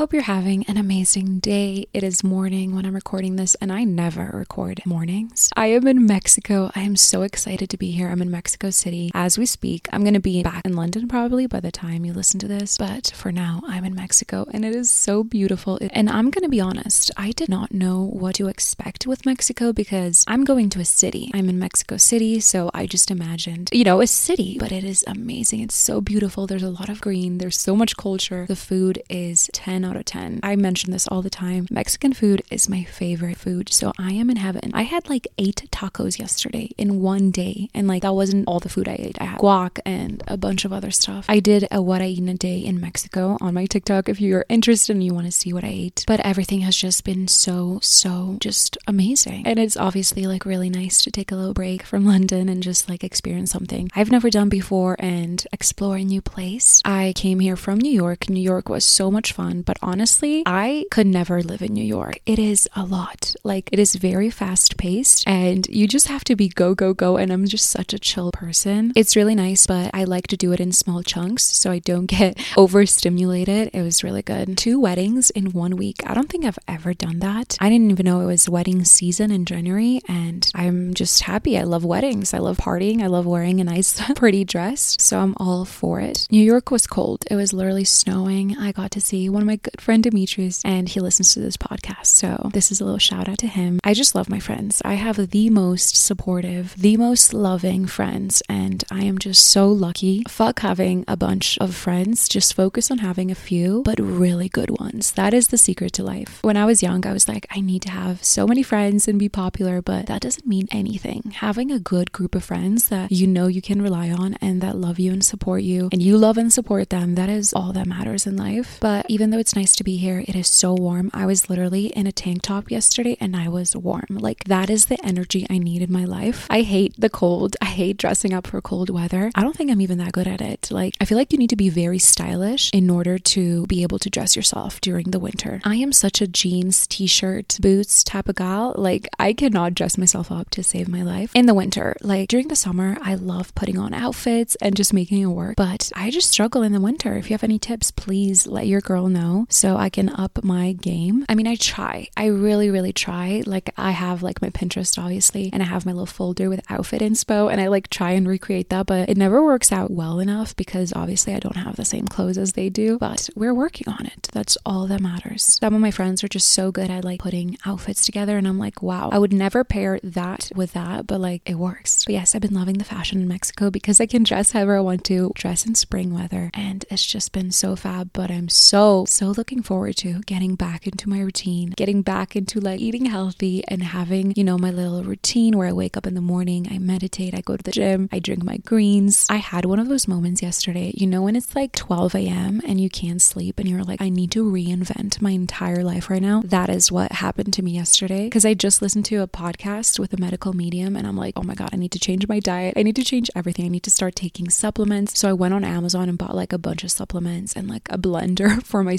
Hope you're having an amazing day. It is morning when I'm recording this, and I never record mornings. I am in Mexico. I am so excited to be here. I'm in Mexico City as we speak. I'm going to be back in London probably by the time you listen to this, but for now, I'm in Mexico and it is so beautiful. And I'm going to be honest, I did not know what to expect with Mexico because I'm going to a city. I'm in Mexico City, so I just imagined, you know, a city, but it is amazing. It's so beautiful. There's a lot of green, there's so much culture. The food is 10 out of 10. I mention this all the time. Mexican food is my favorite food. So I am in heaven. I had like eight tacos yesterday in one day. And like that wasn't all the food I ate. I had guac and a bunch of other stuff. I did a what I eat in a day in Mexico on my TikTok if you're interested and you want to see what I ate. But everything has just been so, so just amazing. And it's obviously like really nice to take a little break from London and just like experience something I've never done before and explore a new place. I came here from New York. New York was so much fun, but honestly, I could never live in New York. It is a lot. Like, it is very fast paced, and you just have to be go, go, go. And I'm just such a chill person. It's really nice, but I like to do it in small chunks so I don't get overstimulated. It was really good. Two weddings in one week. I don't think I've ever done that. I didn't even know it was wedding season in January, and I'm just happy. I love weddings. I love partying. I love wearing a nice, pretty dress. So I'm all for it. New York was cold. It was literally snowing. I got to see one of my good friend Demetrius, and he listens to this podcast. So this is a little shout out to him. I just love my friends. I have the most supportive, the most loving friends, and I am just so lucky. Fuck having a bunch of friends. Just focus on having a few, but really good ones. That is the secret to life. When I was young, I was like, I need to have so many friends and be popular, but that doesn't mean anything. Having a good group of friends that you know you can rely on and that love you and support you, and you love and support them, that is all that matters in life. But even though it's nice to be here, it is so warm. I was literally in a tank top yesterday and I was warm. Like, that is the energy I need in my life. I hate the cold. I hate dressing up for cold weather. I don't think I'm even that good at it. Like, I feel like you need to be very stylish in order to be able to dress yourself during the winter. I am such a jeans, t shirt, boots type of gal. Like, I cannot dress myself up to save my life in the winter. Like, during the summer, I love putting on outfits and just making it work. But I just struggle in the winter. If you have any tips, please let your girl know so I can up my game. I mean, I try. I really, really try. Like, I have like my Pinterest, obviously, and I have my little folder with outfit inspo, and I like try and recreate that, but it never works out well enough because obviously I don't have the same clothes as they do. But we're working on it. That's all that matters. Some of my friends are just so good at like putting outfits together, and I'm like, wow, I would never pair that with that, but like it works. But yes, I've been loving the fashion in Mexico because I can dress however I want to, dress in spring weather, and it's just been so fab. But I'm so, so looking forward to getting back into my routine, getting back into like eating healthy and having, you know, my little routine where I wake up in the morning, I meditate, I go to the gym, I drink my greens. I had one of those moments yesterday, you know, when it's like 12 a.m. and you can't sleep and you're like, I need to reinvent my entire life right now. That is what happened to me yesterday because I just listened to a podcast with a medical medium and I'm like, oh my God, I need to change my diet. I need to change everything. I need to start taking supplements. So I went on Amazon and bought like a bunch of supplements and like a blender for my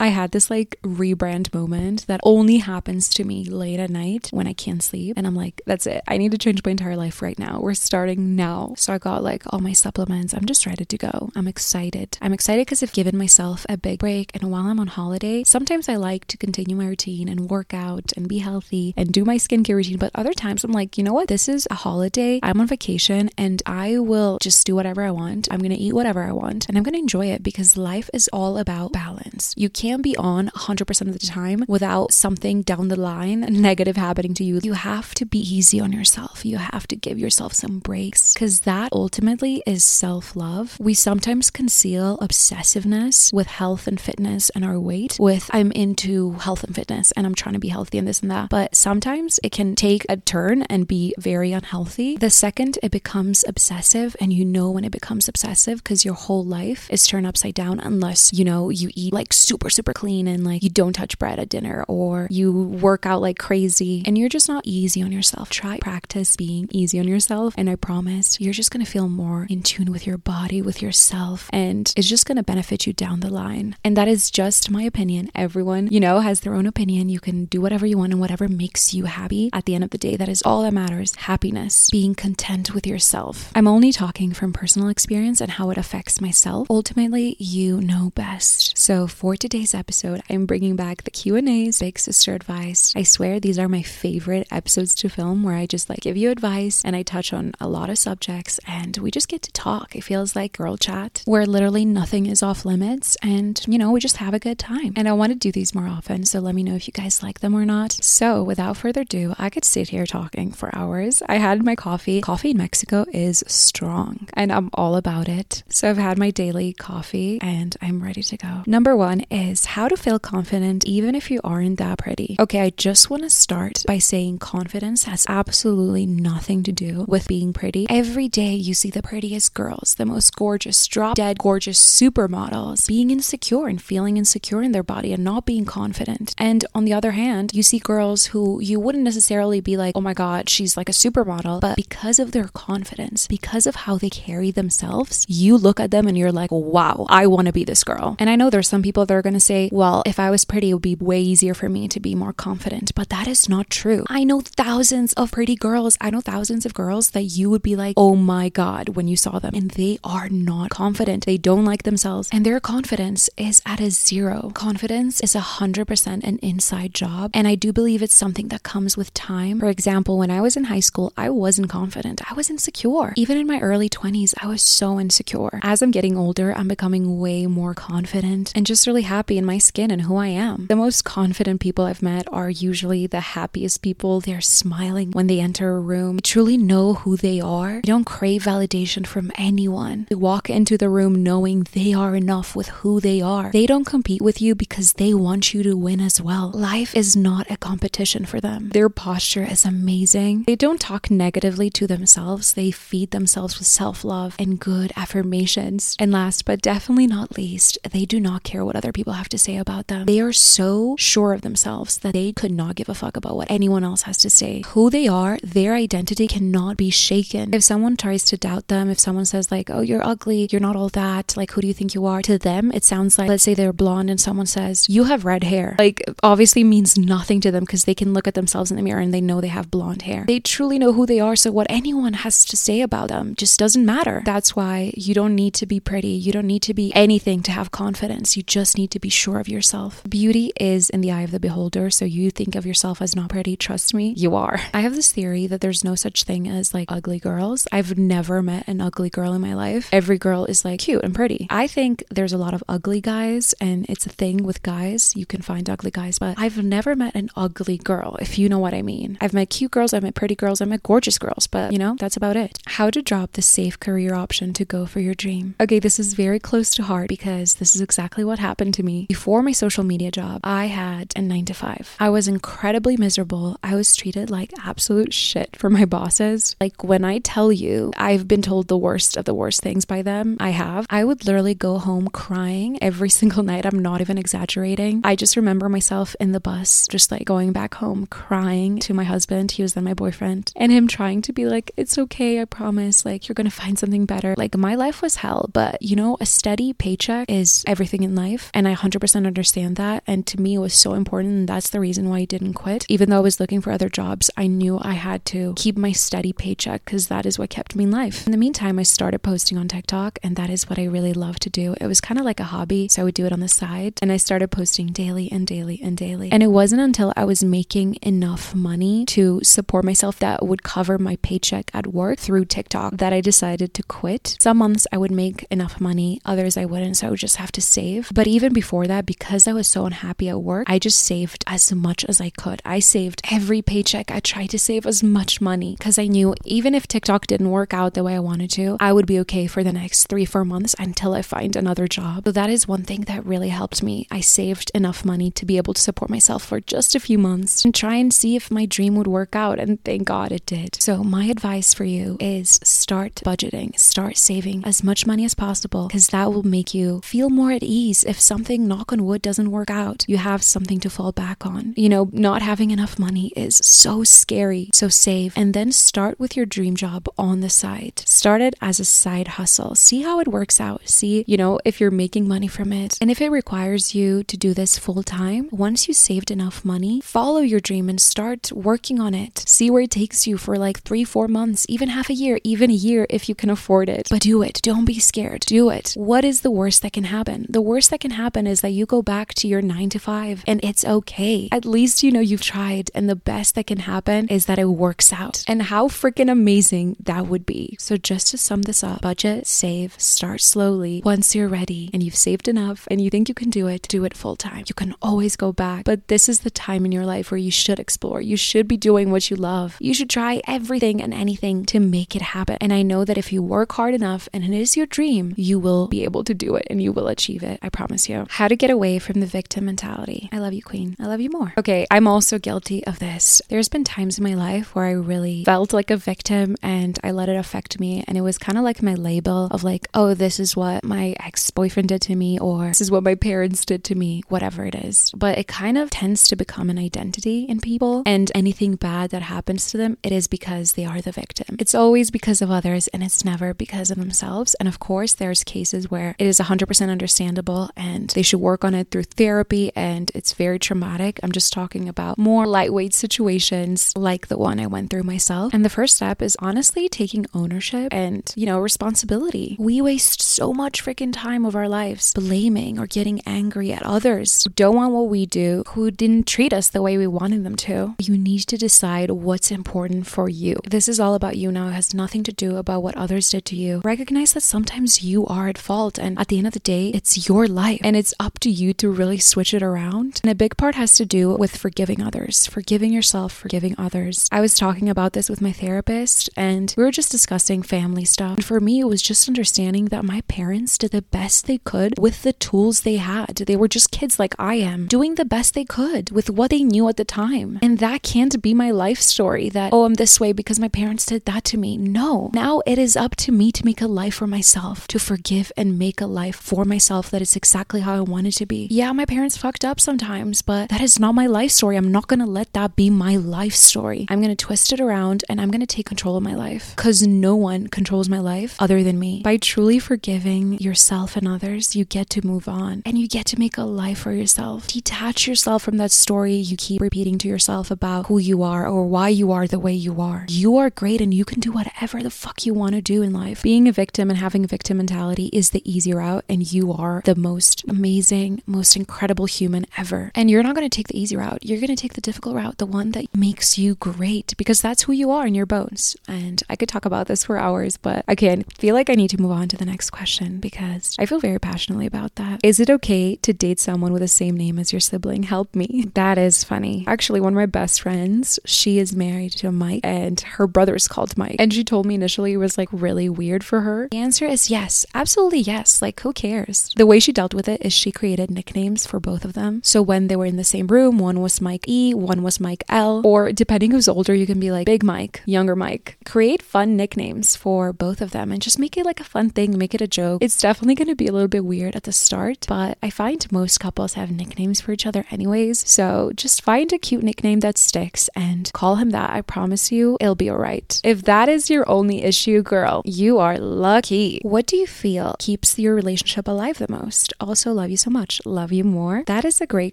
I had this like rebrand moment that only happens to me late at night when I can't sleep. And I'm like, that's it. I need to change my entire life right now. We're starting now. So I got like all my supplements. I'm just ready to go. I'm excited. I'm excited because I've given myself a big break. And while I'm on holiday, sometimes I like to continue my routine and work out and be healthy and do my skincare routine. But other times I'm like, you know what? This is a holiday. I'm on vacation and I will just do whatever I want. I'm going to eat whatever I want and I'm going to enjoy it because life is all about balance. You can't be on 100% of the time without something down the line negative happening to you. You have to be easy on yourself. You have to give yourself some breaks because that ultimately is self love. We sometimes conceal obsessiveness with health and fitness and our weight with I'm into health and fitness and I'm trying to be healthy and this and that. But sometimes it can take a turn and be very unhealthy. The second it becomes obsessive, and you know when it becomes obsessive because your whole life is turned upside down unless you know you eat like super, super clean and like you don't touch bread at dinner or you work out like crazy and you're just not easy on yourself. Try practice being easy on yourself, and I promise you're just gonna feel more in tune with your body, with yourself, and it's just gonna benefit you down the line. And that is just my opinion. Everyone, you know, has their own opinion. You can do whatever you want and whatever makes you happy. At the end of the day, that is all that matters happiness, being content with yourself. I'm only talking from personal experience and how it affects myself. Ultimately, you know best. So for today's episode, I'm bringing back the Q&As, big sister advice. I swear these are my favorite episodes to film where I just like give you advice and I touch on a lot of subjects and we just get to talk. It feels like girl chat where literally nothing is off limits and, you know, we just have a good time. And I want to do these more often, so let me know if you guys like them or not. So, without further ado, I could sit here talking for hours. I had my coffee. Coffee in Mexico is strong and I'm all about it. So, I've had my daily coffee and I'm ready to go. Number one is how to feel confident even if you aren't that pretty. Okay, I just want to start by saying confidence has absolutely nothing to do with being pretty. Every day you see the prettiest girls, the most gorgeous, drop dead gorgeous supermodels being insecure and feeling insecure in their body and not being confident. And on the other hand, you see girls who you wouldn't necessarily be like, oh my god, she's like a supermodel, but because of their confidence, because of how they carry themselves, you look at them and you're like, wow, I want to be this girl. And I know there's some people that are going to say, well, if I was pretty, it would be way easier for me to be more confident. But that is not true. I know thousands of pretty girls. I know thousands of girls that you would be like, oh my God, when you saw them. And they are not confident. They don't like themselves. And their confidence is at a zero. Confidence is a 100% an inside job. And I do believe it's something that comes with time. For example, when I was in high school, I wasn't confident. I was insecure. Even in my early 20s, I was so insecure. As I'm getting older, I'm becoming way more confident and just really happy in my skin and who I am. The most confident people I've met are usually the happiest people. They're smiling when they enter a room, they truly know who they are. They don't crave validation from anyone. They walk into the room knowing they are enough with who they are. They don't compete with you because they want you to win as well. Life is not a competition for them. Their posture is amazing. They don't talk negatively to themselves, they feed themselves with self love and good affirmations. And last but definitely not least, they do not care what other people have to say about them. They are so sure of themselves that they could not give a fuck about what anyone else has to say. Who they are, their identity cannot be shaken. If someone tries to doubt them, if someone says, like, oh, you're ugly, you're not all that, like, who do you think you are? To them, it sounds like, let's say they're blonde and someone says, you have red hair. Like, obviously means nothing to them because they can look at themselves in the mirror and they know they have blonde hair. They truly know who they are. So, what anyone has to say about them just doesn't matter. That's why you don't need to be pretty. You don't need to be anything to have confidence. You just need to be sure of yourself. Beauty is in the eye of the beholder. So, you think of yourself as not pretty. Trust me, you are. I have this theory that there's no such thing as like ugly girls. I've never met an ugly girl in my life. Every girl is like cute and pretty. I think there's a lot of ugly guys, and it's a thing with guys. You can find ugly guys, but I've never met an ugly girl, if you know what I mean. I've met cute girls, I've met pretty girls, I've met gorgeous girls, but you know, that's about it. How to drop the safe career option to go for your dream. Okay, this is very close to heart because this is exactly what happened to me. Before my social media job, I had a nine to five. I was incredibly miserable. I was treated like absolute shit for my bosses. Like, when I tell you, I've been told the worst of the worst things by them, I have. I would literally go home crying every single night. I'm not even exaggerating. I just remember myself in the bus, just like going back home, crying to my husband. He was then my boyfriend, and him trying to be like, It's okay, I promise. Like, you're gonna find something better. Like, my life was hell, but you know, a steady paycheck is everything in life. And I 100% understand that. And to me, it was so important. And that's the reason why I didn't quit. Even though I was looking for other jobs, I knew I had to keep my steady paycheck because that is what kept me in life. In the meantime, I started posting on TikTok, and that is what I really love to do. It was kind of like a hobby, so I would do it on the side. And I started posting daily and daily and daily. And it wasn't until I was making enough money to support myself that would cover my paycheck at work through TikTok that I decided to quit. Some months I would make enough money, others I wouldn't, so I would just have to save. But even before that, because I was so unhappy at work, I just saved as much as I could. I saved every paycheck. I tried to save as much money because I knew even if TikTok didn't work out the way I wanted to, I would be okay for the next three, four months until I find another job. So that is one thing that really helped me. I saved enough money to be able to support myself for just a few months and try and see if my dream would work out. And thank God it did. So, my advice for you is start budgeting, start saving as much money as possible because that will make you feel more at ease if something, knock on wood, doesn't work out. You have something to fall back on. You know, not having enough money is so scary. So, save and then start with your dream job on the side. Start it as a side hustle. See how it works out. See, you know, if you're making money from it. And if it requires you to do this full time, once you saved enough money, follow your dream and start working on it. See where it takes you for like three, four months, even half a year, even a year if you can afford it. But do it. Don't be scared. Do it. What is the worst that can happen? The worst that can can happen is that you go back to your nine to five and it's okay. At least you know you've tried. And the best that can happen is that it works out. And how freaking amazing that would be. So, just to sum this up budget, save, start slowly. Once you're ready and you've saved enough and you think you can do it, do it full time. You can always go back. But this is the time in your life where you should explore. You should be doing what you love. You should try everything and anything to make it happen. And I know that if you work hard enough and it is your dream, you will be able to do it and you will achieve it. I promise you. How to get away from the victim mentality. I love you, Queen. I love you more. Okay, I'm also guilty of this. There's been times in my life where I really felt like a victim and I let it affect me. And it was kind of like my label of like, oh, this is what my ex boyfriend did to me, or this is what my parents did to me, whatever it is. But it kind of tends to become an identity in people. And anything bad that happens to them, it is because they are the victim. It's always because of others and it's never because of themselves. And of course, there's cases where it is 100% understandable and they should work on it through therapy and it's very traumatic. I'm just talking about more lightweight situations like the one I went through myself. And the first step is honestly taking ownership and, you know, responsibility. We waste so much freaking time of our lives blaming or getting angry at others who don't want what we do, who didn't treat us the way we wanted them to. You need to decide what's important for you. This is all about you now. It has nothing to do about what others did to you. Recognize that sometimes you are at fault and at the end of the day, it's your life and it's up to you to really switch it around. And a big part has to do with forgiving others, forgiving yourself, forgiving others. I was talking about this with my therapist and we were just discussing family stuff. And for me, it was just understanding that my parents did the best they could with the tools they had. They were just kids like I am, doing the best they could with what they knew at the time. And that can't be my life story that, oh, I'm this way because my parents did that to me. No. Now it is up to me to make a life for myself, to forgive and make a life for myself that is exactly how I want it to be. Yeah, my parents fucked up sometimes, but that is not my life story. I'm not gonna let that be my life story. I'm gonna twist it around and I'm gonna take control of my life because no one controls my life other than me. By truly forgiving yourself and others, you get to move on and you get to make a life for yourself. Detach yourself from that story you keep repeating to yourself about who you are or why you are the way you are. You are great and you can do whatever the fuck you want to do in life. Being a victim and having a victim mentality is the easy route, and you are the most amazing, most incredible human ever. And you're not going to take the easy route. You're going to take the difficult route, the one that makes you great, because that's who you are in your bones. And I could talk about this for hours, but I can feel like I need to move on to the next question because I feel very passionately about that. Is it okay to date someone with the same name as your sibling? Help me. That is funny. Actually, one of my best friends, she is married to Mike, and her brother is called Mike. And she told me initially it was like really weird for her. The answer is yes, absolutely yes. Like, who cares? The way she dealt with it is she created nicknames for both of them. So when they were in the same room, one was Mike E, one was Mike L, or depending who's older, you can be like Big Mike, Younger Mike. Create fun nicknames for both of them and just make it like a fun thing, make it a joke. It's definitely going to be a little bit weird at the start, but I find most couples have nicknames for each other anyways. So just find a cute nickname that sticks and call him that. I promise you, it'll be alright. If that is your only issue, girl, you are lucky. What do you feel keeps your relationship alive the most? Also, love you so much. Love you more. That is a great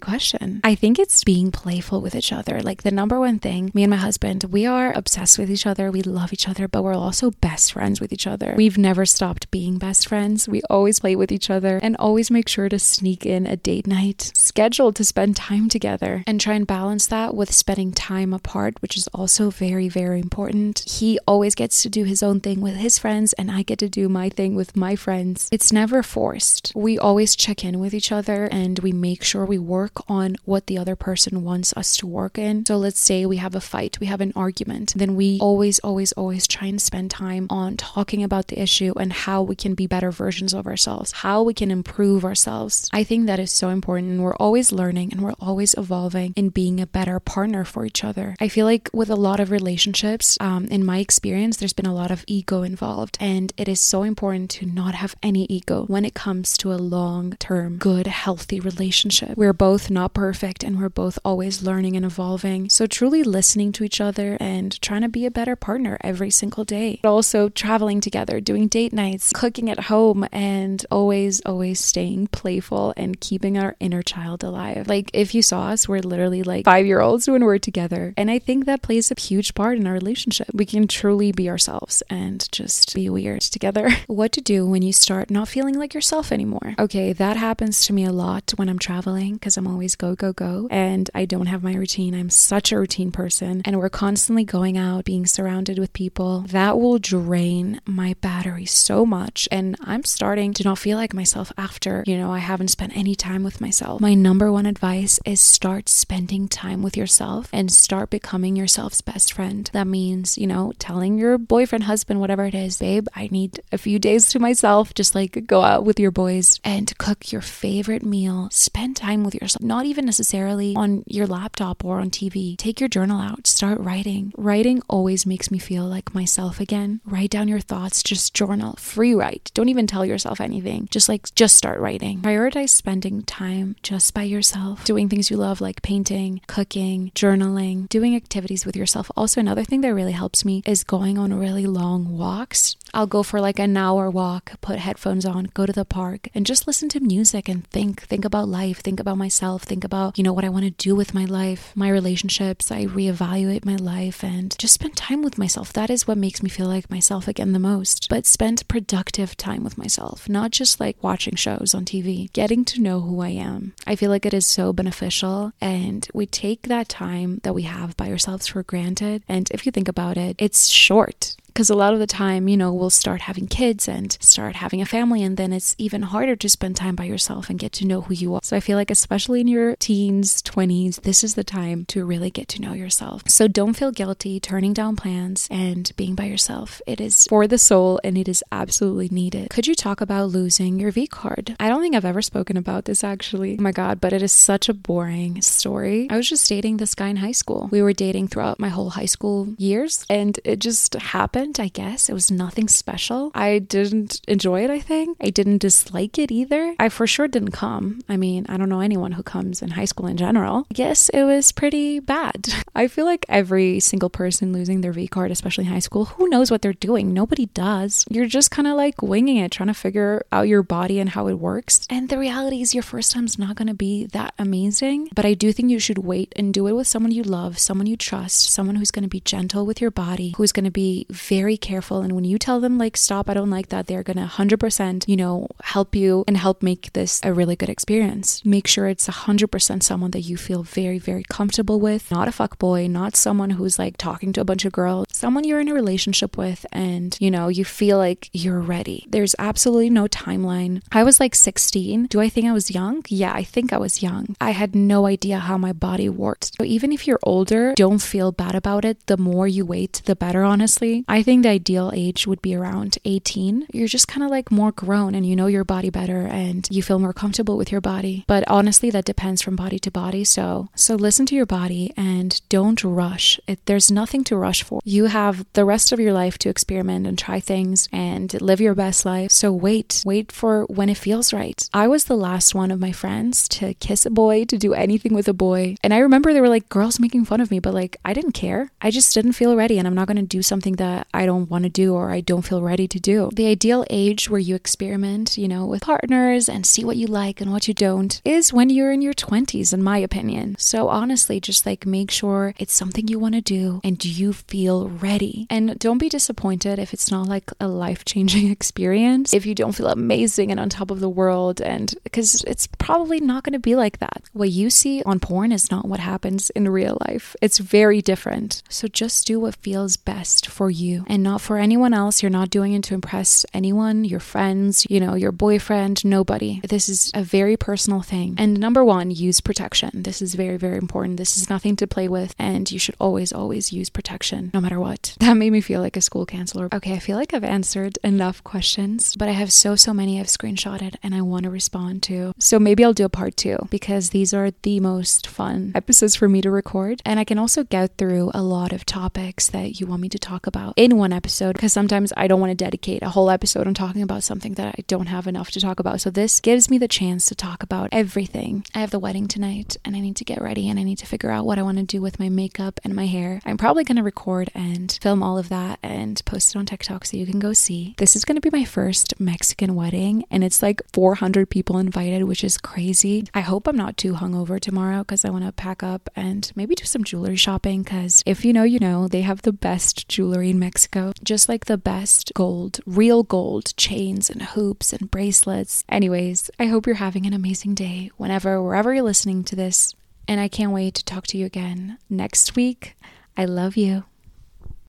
question. I think it's being playful with each other. Like the number one thing, me and my husband, we are obsessed with each other. We love each other, but we're also best friends with each other. We've never stopped being best friends. We always play with each other and always make sure to sneak in a date night scheduled to spend time together and try and balance that with spending time apart, which is also very, very important. He always gets to do his own thing with his friends, and I get to do my thing with my friends. It's never forced. We always check in with each other and we make sure we work on what the other person wants us to work in. So let's say we have a fight, we have an argument, then we always, always, always try and spend time on talking about the issue and how we can be better versions of ourselves, how we can improve ourselves. I think that is so important. We're always learning and we're always evolving in being a better partner for each other. I feel like with a lot of relationships, um, in my experience, there's been a lot of ego involved, and it is so important to not have any ego when it comes to a long term, good, healthy relationship. We're both not perfect and we're both always learning and evolving. So, truly listening to each other and trying to be a better partner every single day. But also traveling together, doing date nights, cooking at home, and always, always staying playful and keeping our inner child alive. Like, if you saw us, we're literally like five year olds when we're together. And I think that plays a huge part in our relationship. We can truly be ourselves and just be weird together. what to do when you start not feeling like yourself anymore? Okay, That happens to me a lot when I'm traveling because I'm always go, go, go. And I don't have my routine. I'm such a routine person. And we're constantly going out, being surrounded with people. That will drain my battery so much. And I'm starting to not feel like myself after, you know, I haven't spent any time with myself. My number one advice is start spending time with yourself and start becoming yourself's best friend. That means, you know, telling your boyfriend, husband, whatever it is, babe, I need a few days to myself. Just like go out with your boys and cook your favorite meal. Spend time with yourself, not even necessarily on your laptop or on TV. Take your journal out, start writing. Writing always makes me feel like myself again. Write down your thoughts, just journal, free write. Don't even tell yourself anything. Just like, just start writing. Prioritize spending time just by yourself, doing things you love like painting, cooking, journaling, doing activities with yourself. Also, another thing that really helps me is going on really long walks. I'll go for like an hour walk, put headphones on, go to the park, and just listen to music and think. Think about life, think about myself, think about, you know, what I want to do with my life, my relationships. I reevaluate my life and just spend time with myself. That is what makes me feel like myself again the most. But spend productive time with myself, not just like watching shows on TV, getting to know who I am. I feel like it is so beneficial, and we take that time that we have by ourselves for granted. And if you think about it, it's short because a lot of the time, you know, we'll start having kids and start having a family, and then it's even harder to spend time by yourself and get to know who you are. So I feel like, especially in your teens, 20s, this is the time to really get to know yourself. So don't feel guilty turning down plans and being by yourself. It is for the soul and it is absolutely needed. Could you talk about losing your V card? I don't think I've ever spoken about this actually. Oh my God, but it is such a boring story. I was just dating this guy in high school. We were dating throughout my whole high school years, and it just happened I guess. It was nothing special. I didn't enjoy it, I think. I didn't dislike it either. I for sure didn't come. I mean, I don't know anyone who comes in high school in general. I guess it was pretty bad. I feel like every single person losing their V card, especially in high school, who knows what they're doing? Nobody does. You're just kind of like winging it, trying to figure out your body and how it works. And the reality is, your first time's not going to be that amazing. But I do think you should wait and do it with someone you love, someone you trust, someone who's going to be gentle with your body, who's going to be very very careful. And when you tell them, like, stop, I don't like that, they're going to 100%, you know, help you and help make this a really good experience. Make sure it's 100% someone that you feel very, very comfortable with, not a fuck boy, not someone who's like talking to a bunch of girls, someone you're in a relationship with and, you know, you feel like you're ready. There's absolutely no timeline. I was like 16. Do I think I was young? Yeah, I think I was young. I had no idea how my body worked. So even if you're older, don't feel bad about it. The more you wait, the better, honestly. I think the ideal age would be around 18. You're just kind of like more grown and you know your body better and you feel more comfortable with your body. But honestly, that depends from body to body. So, so listen to your body and don't rush. It, there's nothing to rush for. You have the rest of your life to experiment and try things and live your best life. So wait, wait for when it feels right. I was the last one of my friends to kiss a boy, to do anything with a boy. And I remember there were like girls making fun of me, but like I didn't care. I just didn't feel ready and I'm not going to do something that I don't want to do or I don't feel ready to do. The ideal age where you experiment, you know, with partners and see what you like and what you don't is when you're in your 20s, in my opinion. So honestly, just like make sure it's something you want to do and you feel ready. And don't be disappointed if it's not like a life changing experience, if you don't feel amazing and on top of the world, and because it's probably not going to be like that. What you see on porn is not what happens in real life, it's very different. So just do what feels best for you and not for anyone else. You're not doing it to impress anyone, your friends, you know, your boyfriend, nobody. This is a very personal thing. And number one, use protection. This is very, very important. This is nothing to play with, and you should always, always use protection no matter what. That made me feel like a school counselor. Okay, I feel like I've answered enough questions, but I have so, so many I've screenshotted and I want to respond to. So maybe I'll do a part two because these are the most fun episodes for me to record. And I can also get through a lot of topics that you want me to talk about in one episode because sometimes I don't want to dedicate a whole episode on talking about something that I don't have enough to talk about. So this gives me the chance to talk about everything. I have the wedding tonight and I need to get ready and I need to figure out what I want to do with my makeup and my hair. I'm probably going to record and film all of that and post it on TikTok so you can go see. This is going to be my first Mexican wedding and it's like 400 people invited, which is crazy. I hope I'm not too hungover tomorrow because I want to pack up and maybe do some jewelry shopping because if you know, you know, they have the best jewelry in Mexico Mexico, just like the best gold, real gold chains and hoops and bracelets. Anyways, I hope you're having an amazing day whenever, wherever you're listening to this. And I can't wait to talk to you again next week. I love you.